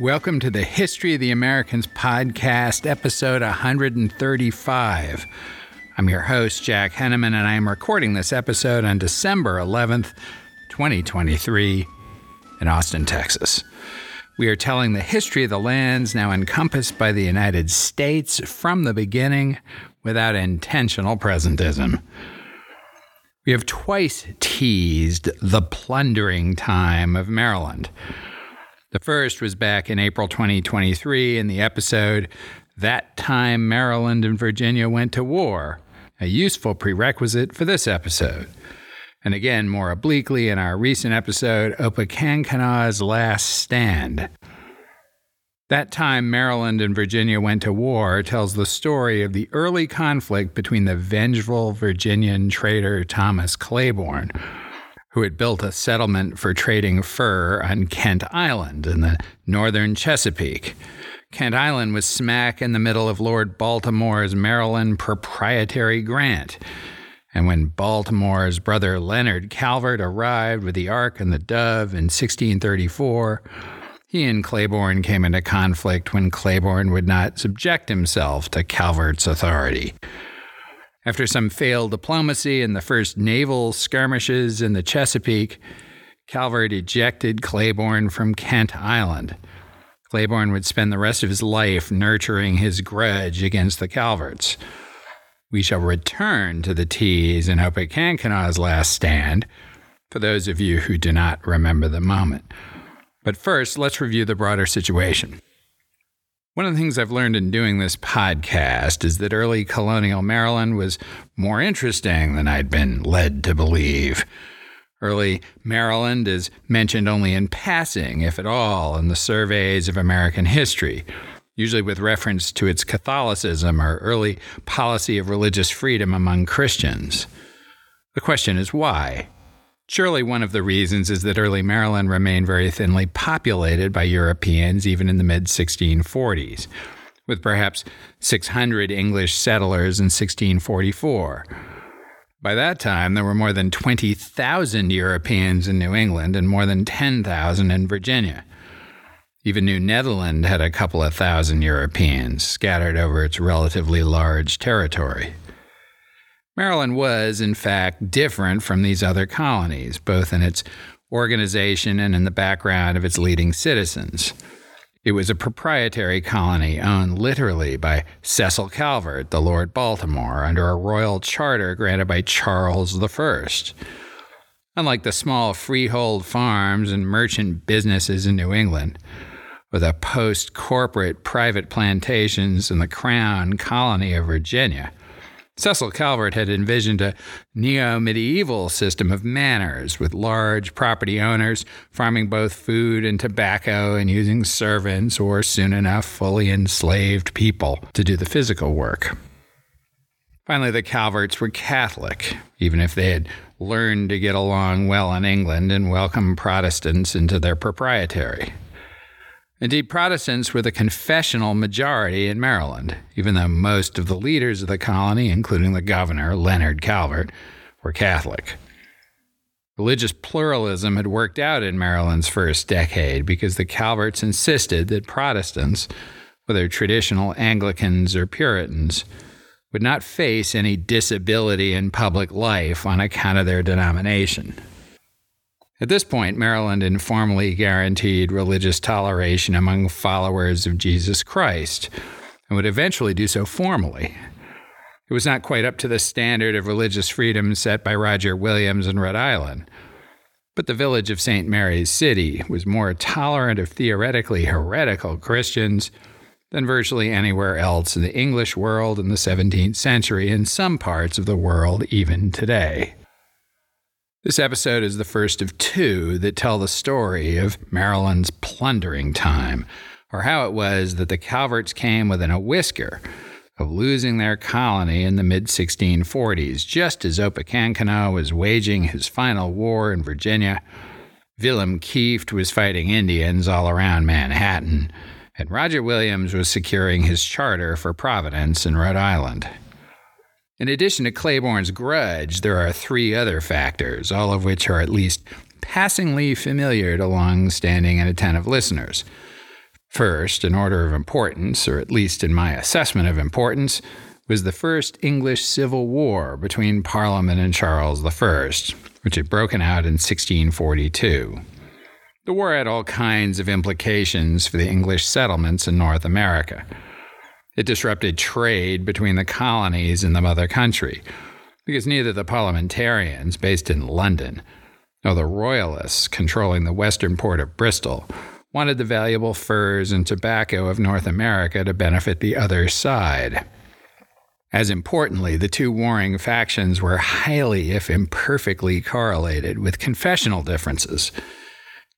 Welcome to the History of the Americans podcast, episode 135. I'm your host, Jack Henneman, and I am recording this episode on December 11th, 2023, in Austin, Texas. We are telling the history of the lands now encompassed by the United States from the beginning without intentional presentism. We have twice teased the plundering time of Maryland. The first was back in April 2023 in the episode That Time Maryland and Virginia Went to War, a useful prerequisite for this episode. And again, more obliquely in our recent episode, Opechancanough's Last Stand. That time Maryland and Virginia went to war tells the story of the early conflict between the vengeful Virginian trader Thomas Claiborne who had built a settlement for trading fur on Kent Island in the northern Chesapeake. Kent Island was smack in the middle of Lord Baltimore's Maryland proprietary grant. And when Baltimore's brother Leonard Calvert arrived with the Ark and the Dove in 1634, he and Claiborne came into conflict when Claiborne would not subject himself to Calvert's authority. After some failed diplomacy and the first naval skirmishes in the Chesapeake, Calvert ejected Claiborne from Kent Island. Claiborne would spend the rest of his life nurturing his grudge against the Calverts. We shall return to the tease in Opechancanough's last stand for those of you who do not remember the moment. But first, let's review the broader situation. One of the things I've learned in doing this podcast is that early colonial Maryland was more interesting than I'd been led to believe. Early Maryland is mentioned only in passing, if at all, in the surveys of American history, usually with reference to its Catholicism or early policy of religious freedom among Christians. The question is why? Surely one of the reasons is that early Maryland remained very thinly populated by Europeans even in the mid 1640s, with perhaps 600 English settlers in 1644. By that time, there were more than 20,000 Europeans in New England and more than 10,000 in Virginia. Even New Netherland had a couple of thousand Europeans scattered over its relatively large territory. Maryland was, in fact, different from these other colonies, both in its organization and in the background of its leading citizens. It was a proprietary colony owned literally by Cecil Calvert, the Lord Baltimore, under a royal charter granted by Charles I. Unlike the small freehold farms and merchant businesses in New England, with a post corporate private plantations in the Crown Colony of Virginia, Cecil Calvert had envisioned a neo medieval system of manors with large property owners farming both food and tobacco and using servants or soon enough fully enslaved people to do the physical work. Finally, the Calverts were Catholic, even if they had learned to get along well in England and welcome Protestants into their proprietary. Indeed, Protestants were the confessional majority in Maryland, even though most of the leaders of the colony, including the governor, Leonard Calvert, were Catholic. Religious pluralism had worked out in Maryland's first decade because the Calverts insisted that Protestants, whether traditional Anglicans or Puritans, would not face any disability in public life on account of their denomination. At this point, Maryland informally guaranteed religious toleration among followers of Jesus Christ and would eventually do so formally. It was not quite up to the standard of religious freedom set by Roger Williams in Rhode Island. But the village of St. Mary's City was more tolerant of theoretically heretical Christians than virtually anywhere else in the English world in the 17th century, in some parts of the world even today. This episode is the first of two that tell the story of Maryland's plundering time, or how it was that the Calverts came within a whisker of losing their colony in the mid 1640s, just as Opechancanough was waging his final war in Virginia. Willem Kieft was fighting Indians all around Manhattan, and Roger Williams was securing his charter for Providence in Rhode Island. In addition to Claiborne's grudge, there are three other factors, all of which are at least passingly familiar to long standing and attentive listeners. First, in order of importance, or at least in my assessment of importance, was the First English Civil War between Parliament and Charles I, which had broken out in 1642. The war had all kinds of implications for the English settlements in North America. It disrupted trade between the colonies and the mother country, because neither the parliamentarians, based in London, nor the royalists controlling the western port of Bristol wanted the valuable furs and tobacco of North America to benefit the other side. As importantly, the two warring factions were highly, if imperfectly, correlated with confessional differences.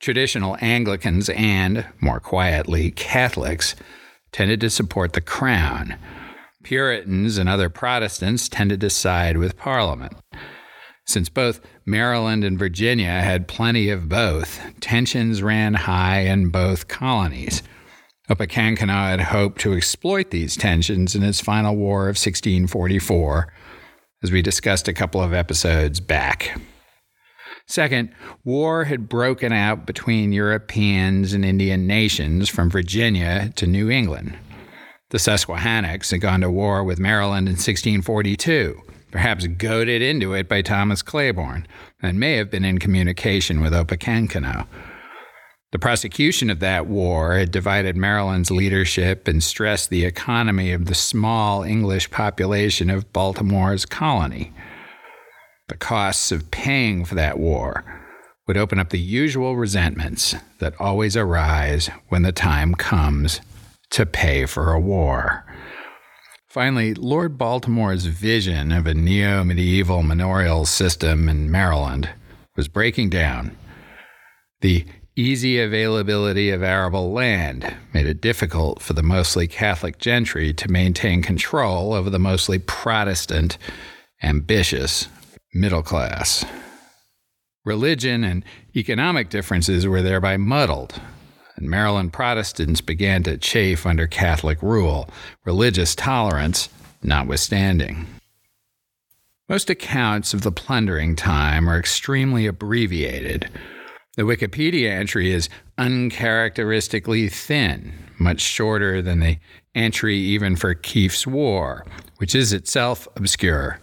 Traditional Anglicans and, more quietly, Catholics tended to support the crown. Puritans and other Protestants tended to side with Parliament. Since both Maryland and Virginia had plenty of both, tensions ran high in both colonies. Opechancanough had hoped to exploit these tensions in his final war of 1644, as we discussed a couple of episodes back. Second, war had broken out between Europeans and Indian nations from Virginia to New England. The Susquehannocks had gone to war with Maryland in 1642 perhaps goaded into it by Thomas Claiborne, and may have been in communication with Opechancanough. The prosecution of that war had divided Maryland's leadership and stressed the economy of the small English population of Baltimore's colony. The costs of paying for that war would open up the usual resentments that always arise when the time comes to pay for a war. Finally, Lord Baltimore's vision of a neo medieval manorial system in Maryland was breaking down. The easy availability of arable land made it difficult for the mostly Catholic gentry to maintain control over the mostly Protestant, ambitious middle class. Religion and economic differences were thereby muddled, and Maryland Protestants began to chafe under Catholic rule, religious tolerance notwithstanding. Most accounts of the plundering time are extremely abbreviated. The Wikipedia entry is uncharacteristically thin, much shorter than the entry even for Kieft's War, which is itself obscure.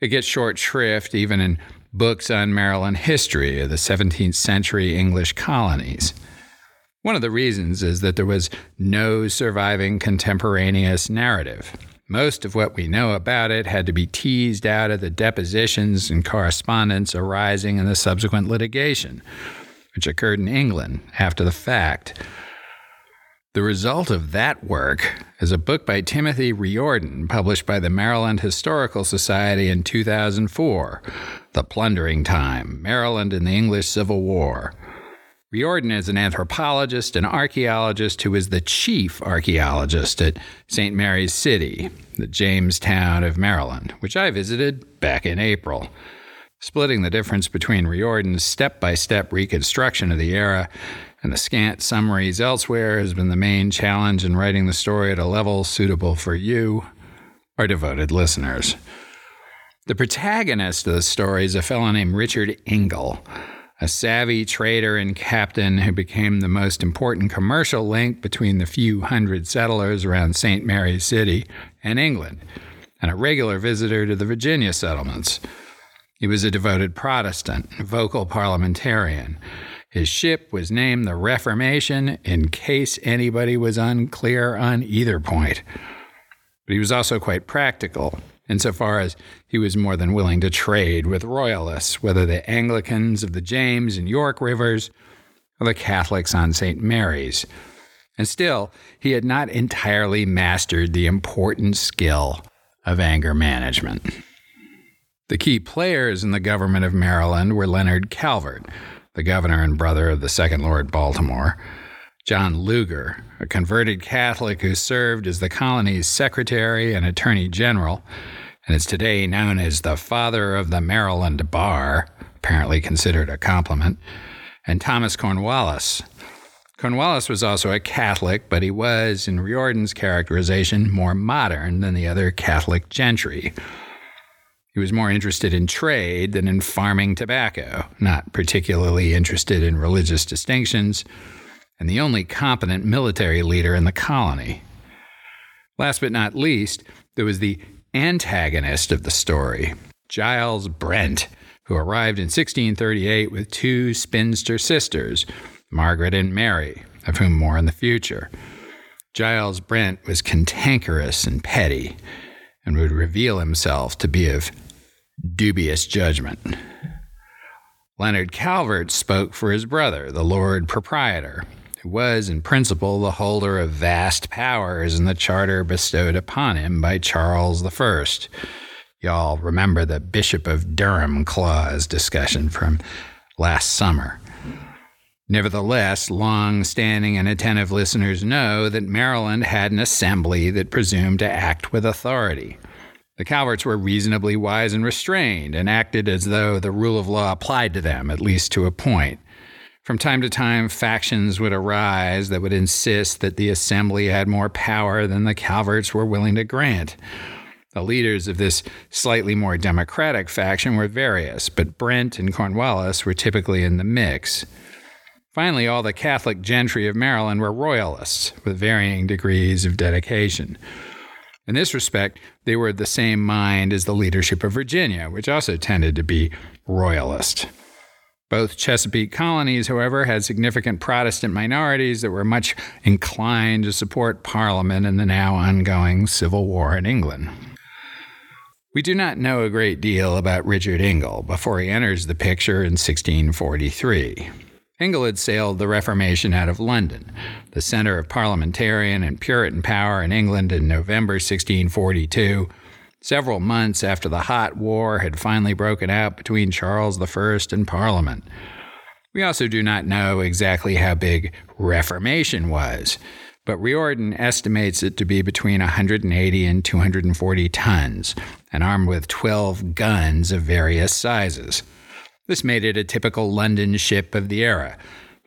It gets short shrift even in books on Maryland history of the 17th century English colonies. One of the reasons is that there was no surviving contemporaneous narrative. Most of what we know about it had to be teased out of the depositions and correspondence arising in the subsequent litigation, which occurred in England after the fact. The result of that work is a book by Timothy Riordan, published by the Maryland Historical Society in 2004 The Plundering Time Maryland in the English Civil War. Riordan is an anthropologist and archaeologist who is the chief archaeologist at St. Mary's City, the Jamestown of Maryland, which I visited back in April. Splitting the difference between Riordan's step by step reconstruction of the era and the scant summaries elsewhere has been the main challenge in writing the story at a level suitable for you, our devoted listeners. The protagonist of the story is a fellow named Richard Ingle a savvy trader and captain who became the most important commercial link between the few hundred settlers around St. Mary's City and England, and a regular visitor to the Virginia settlements. He was a devoted Protestant, a vocal parliamentarian. His ship was named the Reformation in case anybody was unclear on either point. But he was also quite practical insofar as he was more than willing to trade with royalists, whether the Anglicans of the James and York rivers or the Catholics on St. Mary's. And still, he had not entirely mastered the important skill of anger management. The key players in the government of Maryland were Leonard Calvert, the governor and brother of the second Lord Baltimore, John Lewger, a converted Catholic who served as the colony's secretary and attorney general, and is today known as the father of the Maryland Bar, apparently considered a compliment, and Thomas Cornwallis. Cornwallis was also a Catholic, but he was, in Riordan's characterization, more modern than the other Catholic gentry. He was more interested in trade than in farming tobacco, not particularly interested in religious distinctions, and the only competent military leader in the colony. Last but not least, there was the antagonist of the story, Giles Brent, who arrived in 1638 with two spinster sisters, Margaret and Mary, of whom more in the future. Giles Brent was cantankerous and petty, and would reveal himself to be of dubious judgment. Leonard Calvert spoke for his brother, the Lord Proprietor, who was, in principle, the holder of vast powers in the charter bestowed upon him by Charles I. Y'all remember the Bishop of Durham clause discussion from last summer. Nevertheless, long standing and attentive listeners know that Maryland had an assembly that presumed to act with authority. The Calverts were reasonably wise and restrained and acted as though the rule of law applied to them, at least to a point. From time to time, factions would arise that would insist that the assembly had more power than the Calverts were willing to grant. The leaders of this slightly more democratic faction were various, but Brent and Cornwallis were typically in the mix. Finally, all the Catholic gentry of Maryland were royalists, with varying degrees of dedication. In this respect, they were of the same mind as the leadership of Virginia, which also tended to be royalist. Both Chesapeake colonies, however, had significant Protestant minorities that were much inclined to support Parliament in the now ongoing Civil War in England. We do not know a great deal about Richard Ingle before he enters the picture in 1643. Ingle had sailed the Reformation out of London, the center of parliamentarian and Puritan power in England in November 1642 several months after the hot war had finally broken out between Charles I and Parliament. We also do not know exactly how big Reformation was, but Riordan estimates it to be between 180 and 240 tons, and armed with 12 guns of various sizes. This made it a typical London ship of the era,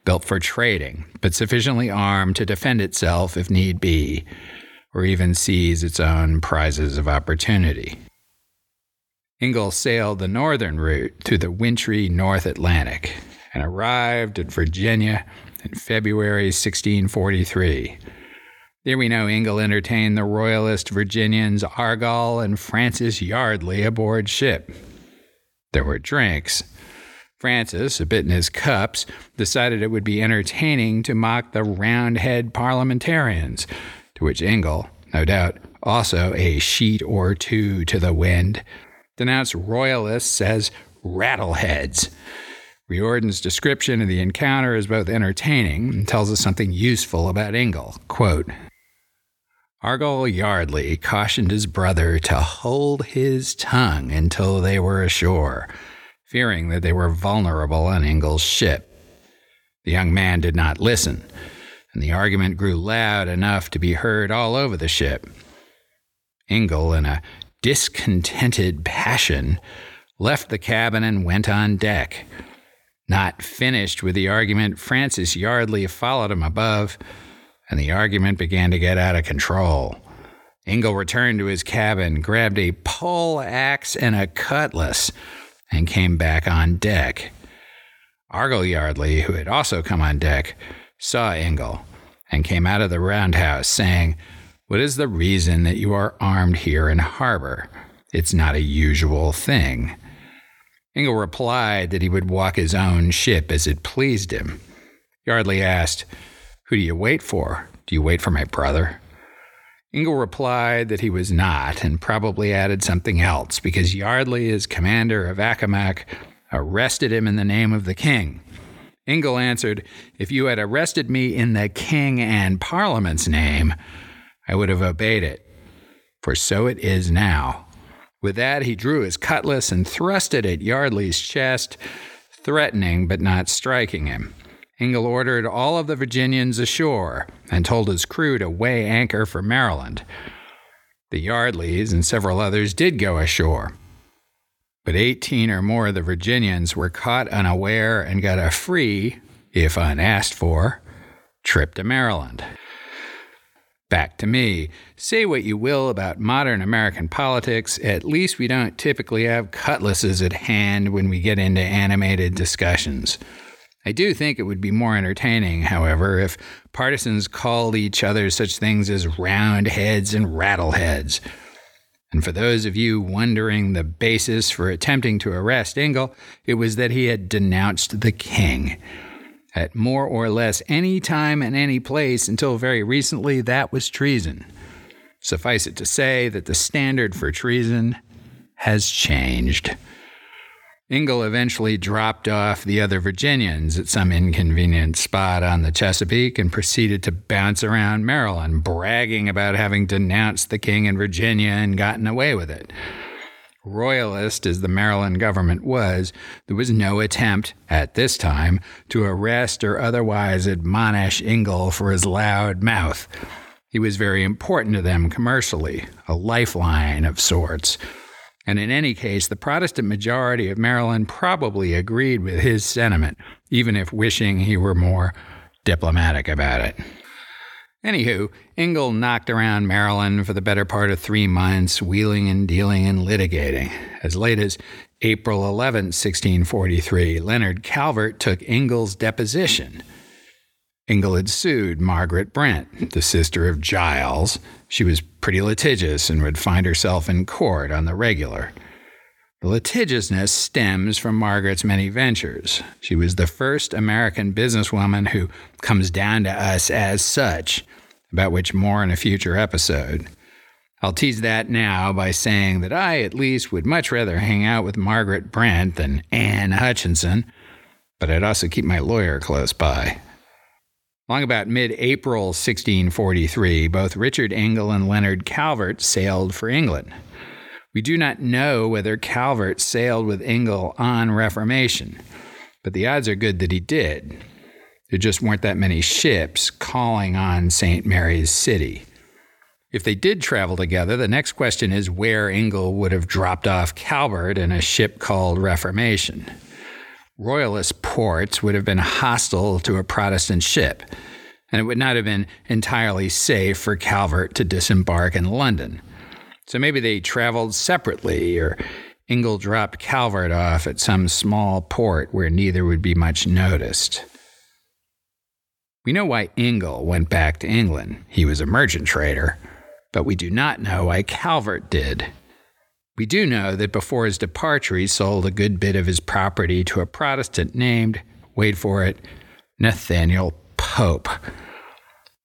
built for trading, but sufficiently armed to defend itself if need be or even seize its own prizes of opportunity. Ingle sailed the northern route through the wintry North Atlantic and arrived at Virginia in February 1643. There we know Ingle entertained the royalist Virginians Argall and Francis Yeardley aboard ship. There were drinks. Francis, a bit in his cups, decided it would be entertaining to mock the Roundhead parliamentarians to which Ingle, no doubt also a sheet or two to the wind, denounced royalists as rattleheads. Riordan's description of the encounter is both entertaining and tells us something useful about Ingle. Quote, Argall Yeardley cautioned his brother to hold his tongue until they were ashore, fearing that they were vulnerable on Ingle's ship. The young man did not listen, and the argument grew loud enough to be heard all over the ship. Ingle, in a discontented passion, left the cabin and went on deck. Not finished with the argument, Francis Yeardley followed him above, and the argument began to get out of control. Ingle returned to his cabin, grabbed a pole axe and a cutlass, and came back on deck. Argall Yeardley, who had also come on deck, saw Ingle and came out of the roundhouse, saying, What is the reason that you are armed here in harbor? It's not a usual thing. Ingle replied that he would walk his own ship as it pleased him. Yeardley asked, Who do you wait for? Do you wait for my brother? Ingle replied that he was not, and probably added something else, because Yeardley, as commander of Accomac, arrested him in the name of the king. Ingle answered, If you had arrested me in the king and parliament's name, I would have obeyed it, for so it is now. With that, he drew his cutlass and thrust it at Yeardley's chest, threatening but not striking him. Ingle ordered all of the Virginians ashore and told his crew to weigh anchor for Maryland. The Yeardleys and several others did go ashore, but 18 or more of the Virginians were caught unaware and got a free, if unasked for, trip to Maryland. Back to me. Say what you will about modern American politics, at least we don't typically have cutlasses at hand when we get into animated discussions. I do think it would be more entertaining, however, if partisans called each other such things as roundheads and rattleheads. And for those of you wondering the basis for attempting to arrest Ingle, it was that he had denounced the king. At more or less any time and any place until very recently, that was treason. Suffice it to say that the standard for treason has changed. Ingle eventually dropped off the other Virginians at some inconvenient spot on the Chesapeake and proceeded to bounce around Maryland, bragging about having denounced the king in Virginia and gotten away with it. Royalist as the Maryland government was, there was no attempt, at this time, to arrest or otherwise admonish Ingle for his loud mouth. He was very important to them commercially, a lifeline of sorts. And in any case, the Protestant majority of Maryland probably agreed with his sentiment, even if wishing he were more diplomatic about it. Anywho, Ingle knocked around Maryland for the better part of three months, wheeling and dealing and litigating. As late as April 11, 1643, Leonard Calvert took Ingle's deposition. Ingle had sued Margaret Brent, the sister of Giles. She was pretty litigious and would find herself in court on the regular. The litigiousness stems from Margaret's many ventures. She was the first American businesswoman who comes down to us as such, about which more in a future episode. I'll tease that now by saying that I, at least, would much rather hang out with Margaret Brent than Anne Hutchinson, but I'd also keep my lawyer close by. Long about mid April 1643, both Richard Ingle and Leonard Calvert sailed for England. We do not know whether Calvert sailed with Ingle on Reformation, but the odds are good that he did. There just weren't that many ships calling on St. Mary's City. If they did travel together, the next question is where Ingle would have dropped off Calvert in a ship called Reformation. Royalist ports would have been hostile to a Protestant ship, and it would not have been entirely safe for Calvert to disembark in London. So maybe they traveled separately, or Ingle dropped Calvert off at some small port where neither would be much noticed. We know why Ingle went back to England. He was a merchant trader. But we do not know why Calvert did. We do know that before his departure, he sold a good bit of his property to a Protestant named, wait for it, Nathaniel Pope.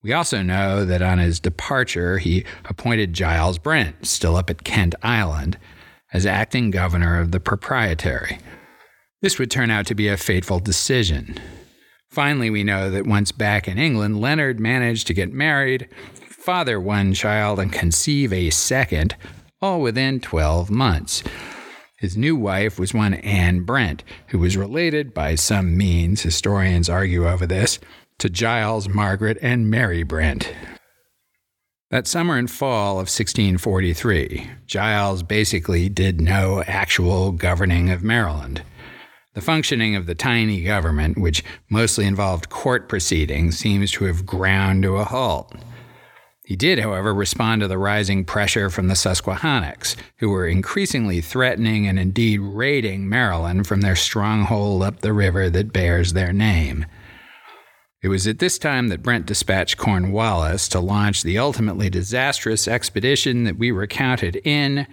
We also know that on his departure, he appointed Giles Brent, still up at Kent Island, as acting governor of the Proprietary. This would turn out to be a fateful decision. Finally, we know that once back in England, Leonard managed to get married, father one child, and conceive a second, all within 12 months. His new wife was one Anne Brent, who was related by some means, historians argue over this, to Giles, Margaret, and Mary Brent. That summer and fall of 1643, Giles basically did no actual governing of Maryland. The functioning of the tiny government, which mostly involved court proceedings, seems to have ground to a halt. He did, however, respond to the rising pressure from the Susquehannocks, who were increasingly threatening and indeed raiding Maryland from their stronghold up the river that bears their name. It was at this time that Brent dispatched Cornwallis to launch the ultimately disastrous expedition that we recounted in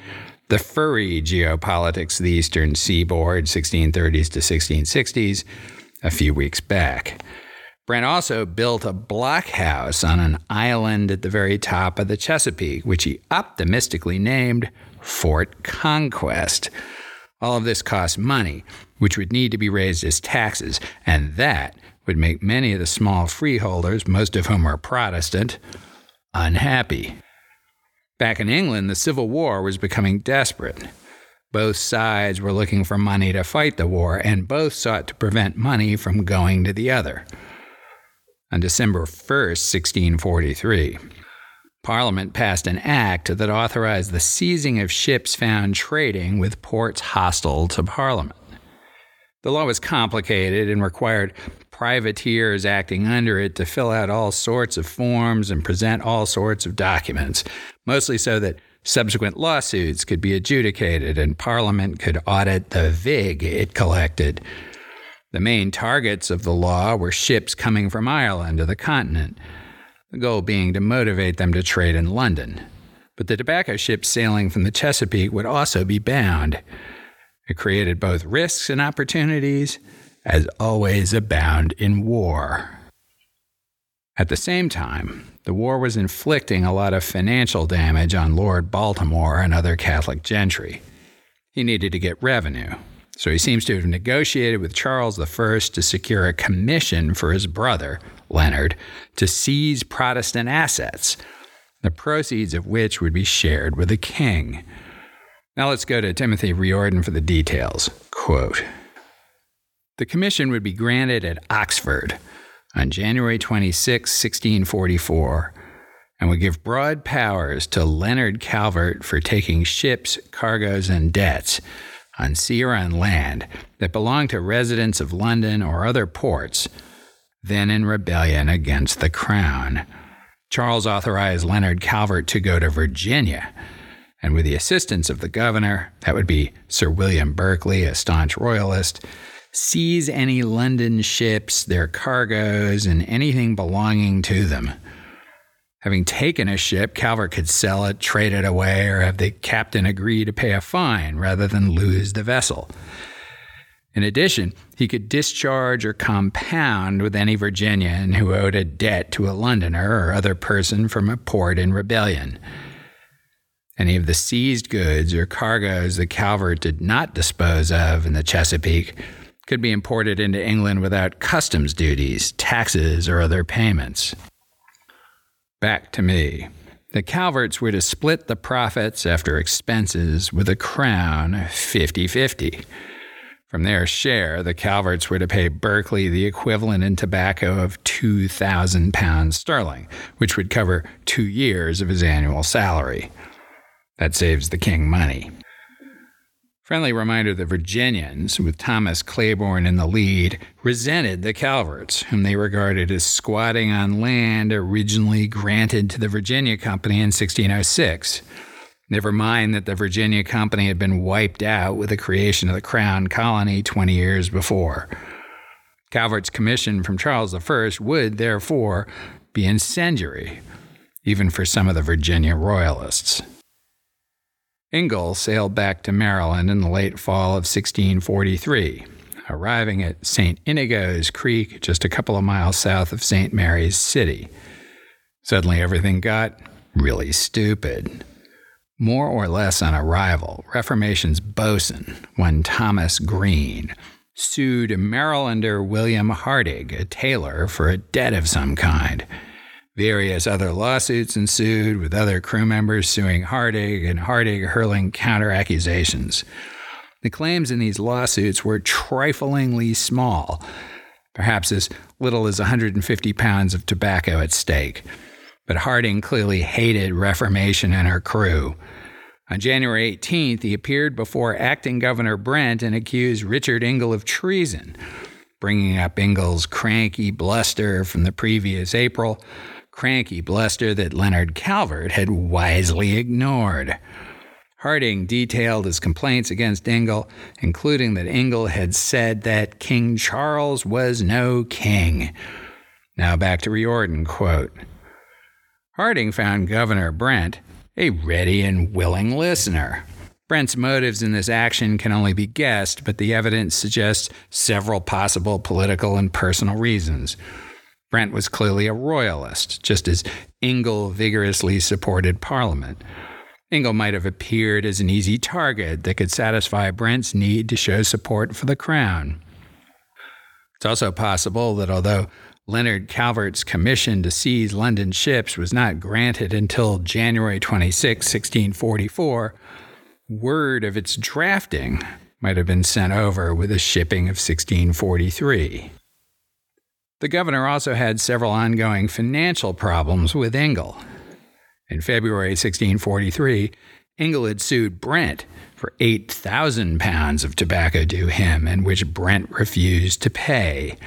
The Furry Geopolitics of the Eastern Seaboard, 1630s to 1660s, a few weeks back. Brent also built a blockhouse on an island at the very top of the Chesapeake, which he optimistically named Fort Conquest. All of this cost money, which would need to be raised as taxes, and that would make many of the small freeholders, most of whom are Protestant, unhappy. Back in England, the Civil War was becoming desperate. Both sides were looking for money to fight the war, and both sought to prevent money from going to the other on December 1, 1643. Parliament passed an act that authorized the seizing of ships found trading with ports hostile to Parliament. The law was complicated and required privateers acting under it to fill out all sorts of forms and present all sorts of documents, mostly so that subsequent lawsuits could be adjudicated and Parliament could audit the vig it collected. The main targets of the law were ships coming from Ireland to the continent, the goal being to motivate them to trade in London. But the tobacco ships sailing from the Chesapeake would also be bound. It created both risks and opportunities, as always abound in war. At the same time, the war was inflicting a lot of financial damage on Lord Baltimore and other Catholic gentry. He needed to get revenue, so he seems to have negotiated with Charles I to secure a commission for his brother, Leonard, to seize Protestant assets, the proceeds of which would be shared with the king. Now let's go to Timothy Riordan for the details. Quote The commission would be granted at Oxford on January 26, 1644, and would give broad powers to Leonard Calvert for taking ships, cargoes, and debts on sea or on land that belonged to residents of London or other ports, then in rebellion against the crown. Charles authorized Leonard Calvert to go to Virginia, and with the assistance of the governor, that would be Sir William Berkeley, a staunch royalist, seize any London ships, their cargoes, and anything belonging to them. Having taken a ship, Calvert could sell it, trade it away, or have the captain agree to pay a fine rather than lose the vessel. In addition, he could discharge or compound with any Virginian who owed a debt to a Londoner or other person from a port in rebellion. Any of the seized goods or cargoes that Calvert did not dispose of in the Chesapeake could be imported into England without customs duties, taxes, or other payments back to me. The Calverts were to split the profits after expenses with the crown 50 50. From their share, the Calverts were to pay Berkeley the equivalent in tobacco of 2,000 pounds sterling, which would cover two years of his annual salary. That saves the king money. Friendly reminder the Virginians, with Thomas Claiborne in the lead, resented the Calverts, whom they regarded as squatting on land originally granted to the Virginia Company in 1606. Never mind that the Virginia Company had been wiped out with the creation of the Crown Colony 20 years before. Calvert's commission from Charles I would, therefore, be incendiary, even for some of the Virginia Royalists. Ingle sailed back to Maryland in the late fall of 1643, arriving at St. Inigo's Creek just a couple of miles south of St. Mary's City. Suddenly, everything got really stupid. More or less on arrival, Reformation's bosun, one Thomas Green, sued Marylander William Hardige, a tailor, for a debt of some kind. Various other lawsuits ensued, with other crew members suing Hardige and Hardige hurling counter accusations. The claims in these lawsuits were triflingly small, perhaps as little as 150 pounds of tobacco at stake. But Harding clearly hated Reformation and her crew. On January 18th, he appeared before acting Governor Brent and accused Richard Ingle of treason, bringing up Ingle's cranky bluster from the previous April cranky bluster that Leonard Calvert had wisely ignored. Harding detailed his complaints against Ingle, including that Ingle had said that King Charles was no king. Now back to Riordan, quote. Harding found Governor Brent a ready and willing listener. Brent's motives in this action can only be guessed, but the evidence suggests several possible political and personal reasons. Brent was clearly a royalist, just as Ingle vigorously supported Parliament. Ingle might have appeared as an easy target that could satisfy Brent's need to show support for the crown. It's also possible that although Leonard Calvert's commission to seize London ships was not granted until January 26, 1644, word of its drafting might have been sent over with the shipping of 1643. The governor also had several ongoing financial problems with Ingle. In February 1643, Ingle had sued Brent for 8,000 pounds of tobacco due him, and which Brent refused to pay.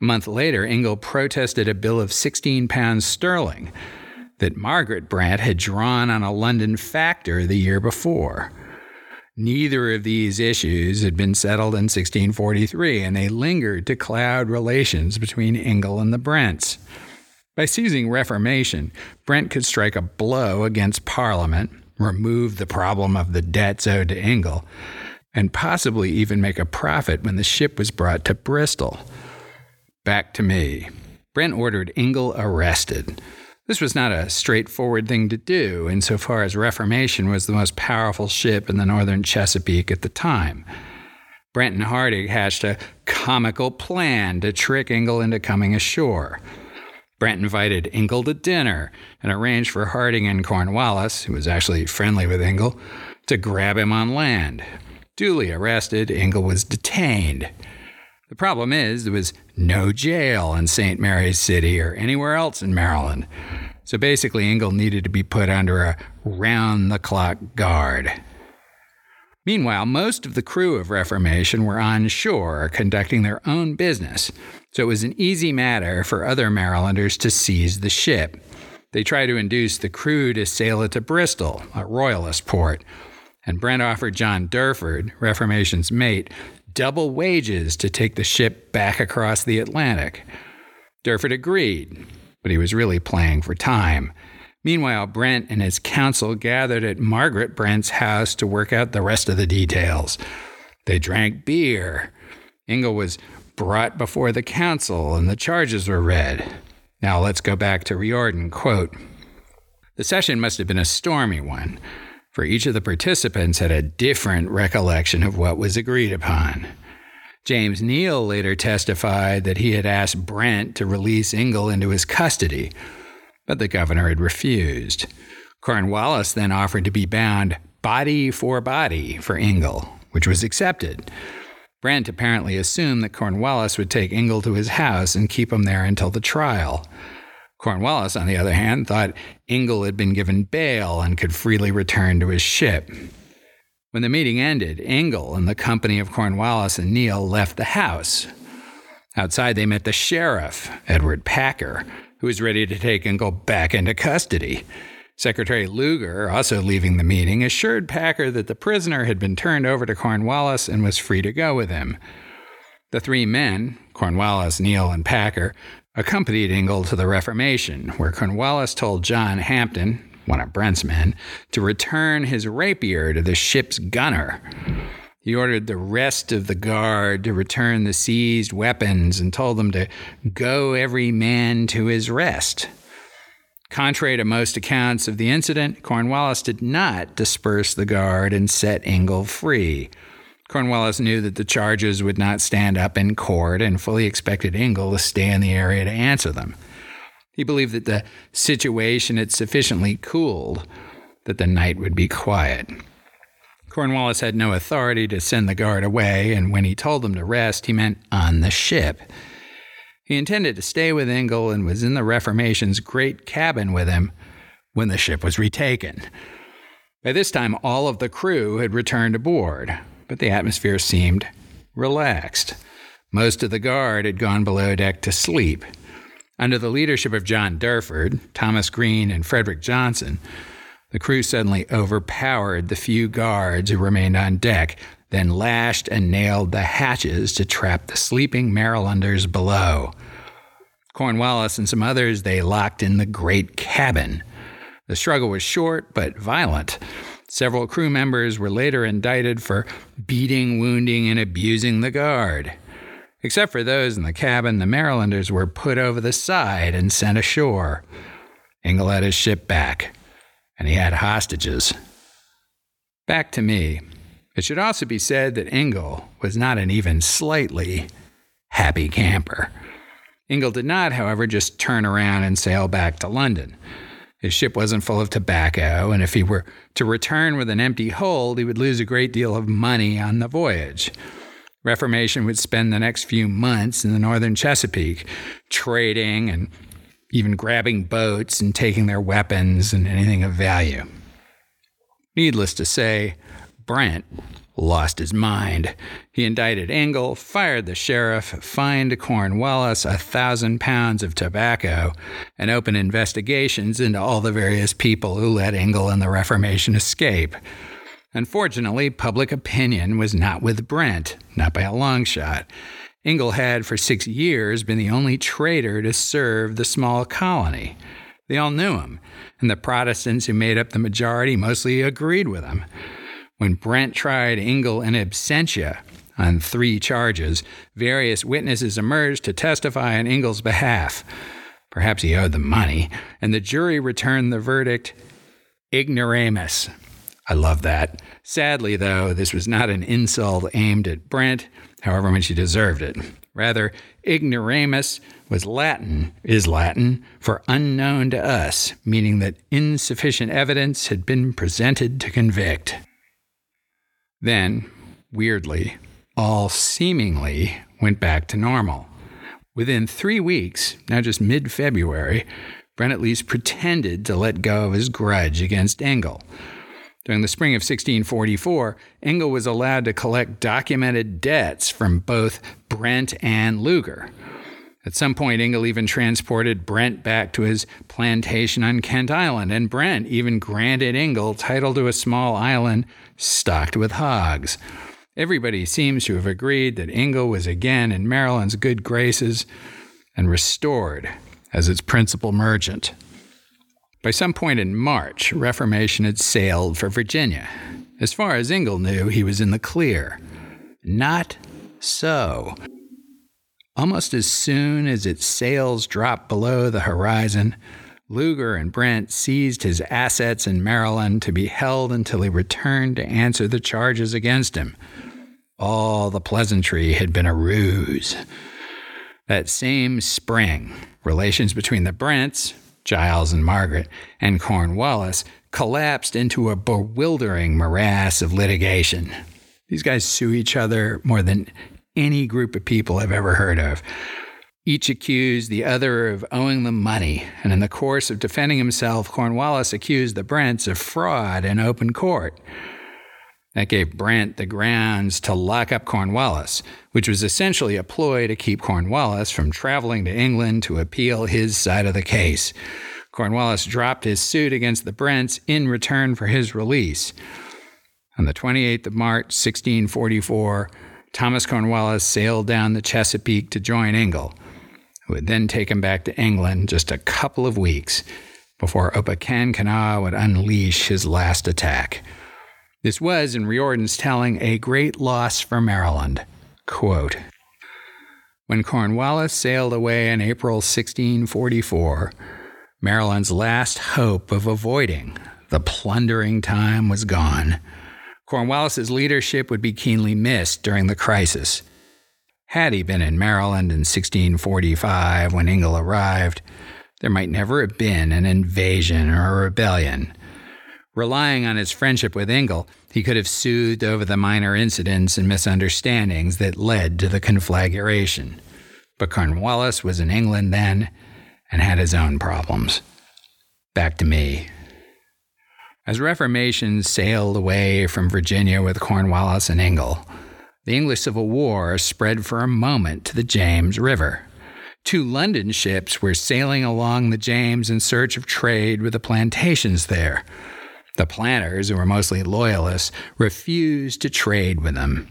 A month later, Ingle protested a bill of 16 pounds sterling that Margaret Brent had drawn on a London factor the year before. Neither of these issues had been settled in 1643, and they lingered to cloud relations between Ingle and the Brents. By seizing Reformation, Brent could strike a blow against Parliament, remove the problem of the debts owed to Ingle, and possibly even make a profit when the ship was brought to Bristol. Back to me. Brent ordered Ingle arrested. This was not a straightforward thing to do, insofar as Reformation was the most powerful ship in the northern Chesapeake at the time. Brent and Harding hatched a comical plan to trick Ingle into coming ashore. Brent invited Ingle to dinner and arranged for Harding and Cornwallis, who was actually friendly with Ingle, to grab him on land. Duly arrested, Ingle was detained. The problem is, there was no jail in St. Mary's City or anywhere else in Maryland. So basically, Ingle needed to be put under a round the clock guard. Meanwhile, most of the crew of Reformation were on shore conducting their own business, so it was an easy matter for other Marylanders to seize the ship. They tried to induce the crew to sail it to Bristol, a royalist port, and Brent offered John Durford, Reformation's mate, double wages to take the ship back across the Atlantic. Durford agreed, but he was really playing for time. Meanwhile, Brent and his counsel gathered at Margaret Brent's house to work out the rest of the details. They drank beer. Ingle was brought before the council and the charges were read. Now let's go back to Riordan. Quote The session must have been a stormy one for each of the participants had a different recollection of what was agreed upon. James Neal later testified that he had asked Brent to release Ingle into his custody, but the governor had refused. Cornwallis then offered to be bound body for body for Ingle, which was accepted. Brent apparently assumed that Cornwallis would take Ingle to his house and keep him there until the trial. Cornwallis, on the other hand, thought Ingle had been given bail and could freely return to his ship. When the meeting ended, Ingle and the company of Cornwallis and Neal left the house. Outside, they met the sheriff, Edward Packer, who was ready to take Ingle back into custody. Secretary Lewger, also leaving the meeting, assured Packer that the prisoner had been turned over to Cornwallis and was free to go with him. The three men, Cornwallis, Neal, and Packer, accompanied Ingle to the Reformation, where Cornwallis told John Hampton, one of Brent's men, to return his rapier to the ship's gunner. He ordered the rest of the guard to return the seized weapons and told them to go every man to his rest. Contrary to most accounts of the incident, Cornwallis did not disperse the guard and set Ingle free. Cornwallis knew that the charges would not stand up in court and fully expected Ingle to stay in the area to answer them. He believed that the situation had sufficiently cooled that the night would be quiet. Cornwallis had no authority to send the guard away, and when he told them to rest, he meant on the ship. He intended to stay with Ingle and was in the Reformation's great cabin with him when the ship was retaken. By this time, all of the crew had returned aboard but the atmosphere seemed relaxed. Most of the guard had gone below deck to sleep. Under the leadership of John Durford, Thomas Green, and Frederick Johnson, the crew suddenly overpowered the few guards who remained on deck, then lashed and nailed the hatches to trap the sleeping Marylanders below. Cornwallis and some others they locked in the great cabin. The struggle was short but violent. Several crew members were later indicted for beating, wounding, and abusing the guard. Except for those in the cabin, the Marylanders were put over the side and sent ashore. Ingle had his ship back, and he had hostages. Back to me. It should also be said that Ingle was not an even slightly happy camper. Ingle did not, however, just turn around and sail back to London. His ship wasn't full of tobacco, and if he were to return with an empty hold, he would lose a great deal of money on the voyage. Reformation would spend the next few months in the northern Chesapeake, trading and even grabbing boats and taking their weapons and anything of value. Needless to say, Brent lost his mind. He indicted Ingle, fired the sheriff, fined Cornwallis a thousand pounds of tobacco, and opened investigations into all the various people who let Ingle and the Reformation escape. Unfortunately, public opinion was not with Brent, not by a long shot. Ingle had for six years been the only traitor to serve the small colony. They all knew him, and the Protestants who made up the majority mostly agreed with him. When Brent tried Ingle in absentia on three charges, various witnesses emerged to testify on Ingle's behalf. Perhaps he owed them money, and the jury returned the verdict ignoramus. I love that. Sadly, though, this was not an insult aimed at Brent, however much he deserved it. Rather, ignoramus was Latin, is Latin, for unknown to us, meaning that insufficient evidence had been presented to convict. Then, weirdly, all seemingly went back to normal. Within three weeks, now just mid February, Brent at least pretended to let go of his grudge against Ingle. During the spring of 1644, Ingle was allowed to collect documented debts from both Brent and Lewger. At some point, Ingle even transported Brent back to his plantation on Kent Island, and Brent even granted Ingle title to a small island stocked with hogs. Everybody seems to have agreed that Ingle was again in Maryland's good graces and restored as its principal merchant. By some point in March, Reformation had sailed for Virginia. As far as Ingle knew, he was in the clear. Not so. Almost as soon as its sails dropped below the horizon, Lewger and Brent seized his assets in Maryland to be held until he returned to answer the charges against him. All the pleasantry had been a ruse. That same spring, relations between the Brents, Giles and Margaret, and Cornwallis collapsed into a bewildering morass of litigation. These guys sue each other more than any group of people I've ever heard of. Each accused the other of owing them money, and in the course of defending himself, Cornwallis accused the Brents of fraud in open court. That gave Brent the grounds to lock up Cornwallis, which was essentially a ploy to keep Cornwallis from traveling to England to appeal his side of the case. Cornwallis dropped his suit against the Brents in return for his release. On the 28th of March, 1644, Thomas Cornwallis sailed down the Chesapeake to join Ingle, who would then take him back to England just a couple of weeks before Opechancanough would unleash his last attack. This was, in Riordan's telling, a great loss for Maryland. Quote, when Cornwallis sailed away in April 1644, Maryland's last hope of avoiding the plundering time was gone. Cornwallis's leadership would be keenly missed during the crisis. Had he been in Maryland in 1645 when Ingle arrived, there might never have been an invasion or a rebellion. Relying on his friendship with Ingle, he could have soothed over the minor incidents and misunderstandings that led to the conflagration. But Cornwallis was in England then and had his own problems. Back to me. As Reformation sailed away from Virginia with Cornwallis and Ingle, the English Civil War spread for a moment to the James River. Two London ships were sailing along the James in search of trade with the plantations there. The planters, who were mostly loyalists, refused to trade with them.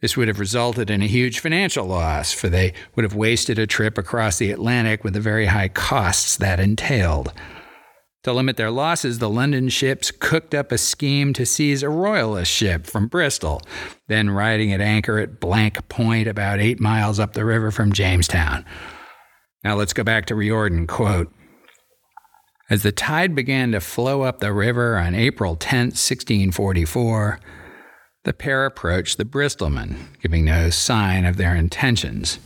This would have resulted in a huge financial loss, for they would have wasted a trip across the Atlantic with the very high costs that entailed. To limit their losses, the London ships cooked up a scheme to seize a royalist ship from Bristol, then riding at anchor at Blank Point, about eight miles up the river from Jamestown. Now let's go back to Riordan. Quote as the tide began to flow up the river on April 10, 1644, the pair approached the Bristolmen, giving no sign of their intentions.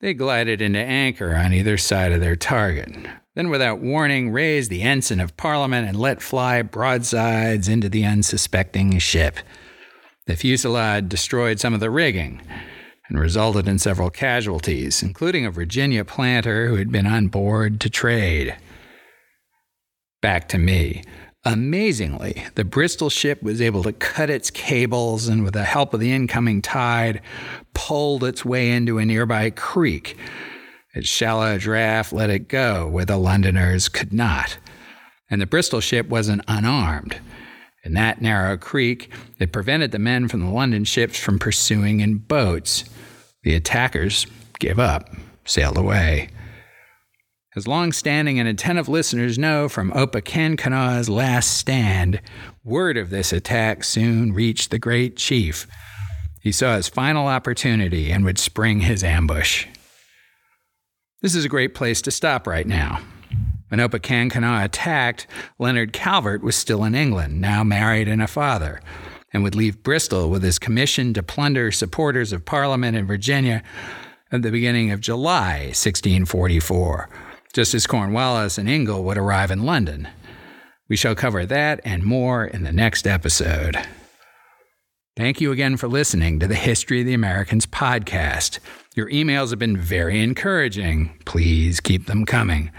They glided into anchor on either side of their target, then, without warning, raised the ensign of Parliament and let fly broadsides into the unsuspecting ship. The fusillade destroyed some of the rigging and resulted in several casualties, including a Virginia planter who had been on board to trade back to me. Amazingly, the Bristol ship was able to cut its cables and, with the help of the incoming tide, pulled its way into a nearby creek. Its shallow draft let it go where the Londoners could not. And the Bristol ship wasn't unarmed. In that narrow creek, it prevented the men from the London ships from pursuing in boats. The attackers gave up, sailed away. As long standing and attentive listeners know from Opechancanough's last stand, word of this attack soon reached the great chief. He saw his final opportunity and would spring his ambush. This is a great place to stop right now. When Opechancanough attacked, Leonard Calvert was still in England, now married and a father, and would leave Bristol with his commission to plunder supporters of Parliament in Virginia at the beginning of July 1644 just as Cornwallis and Ingle would arrive in London. We shall cover that and more in the next episode. Thank you again for listening to the History of the Americans podcast. Your emails have been very encouraging. Please keep them coming.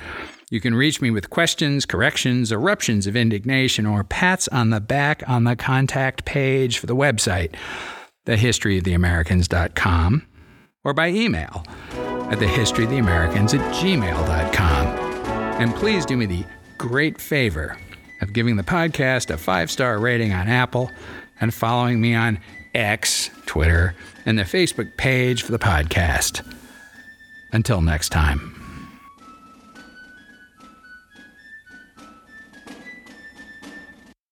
You can reach me with questions, corrections, eruptions of indignation, or pats on the back on the contact page for the website, thehistoryoftheamericans.com, or by email at thehistoryoftheamericans at gmail.com. And please do me the great favor of giving the podcast a five star rating on Apple and following me on X, Twitter, and the Facebook page for the podcast. Until next time.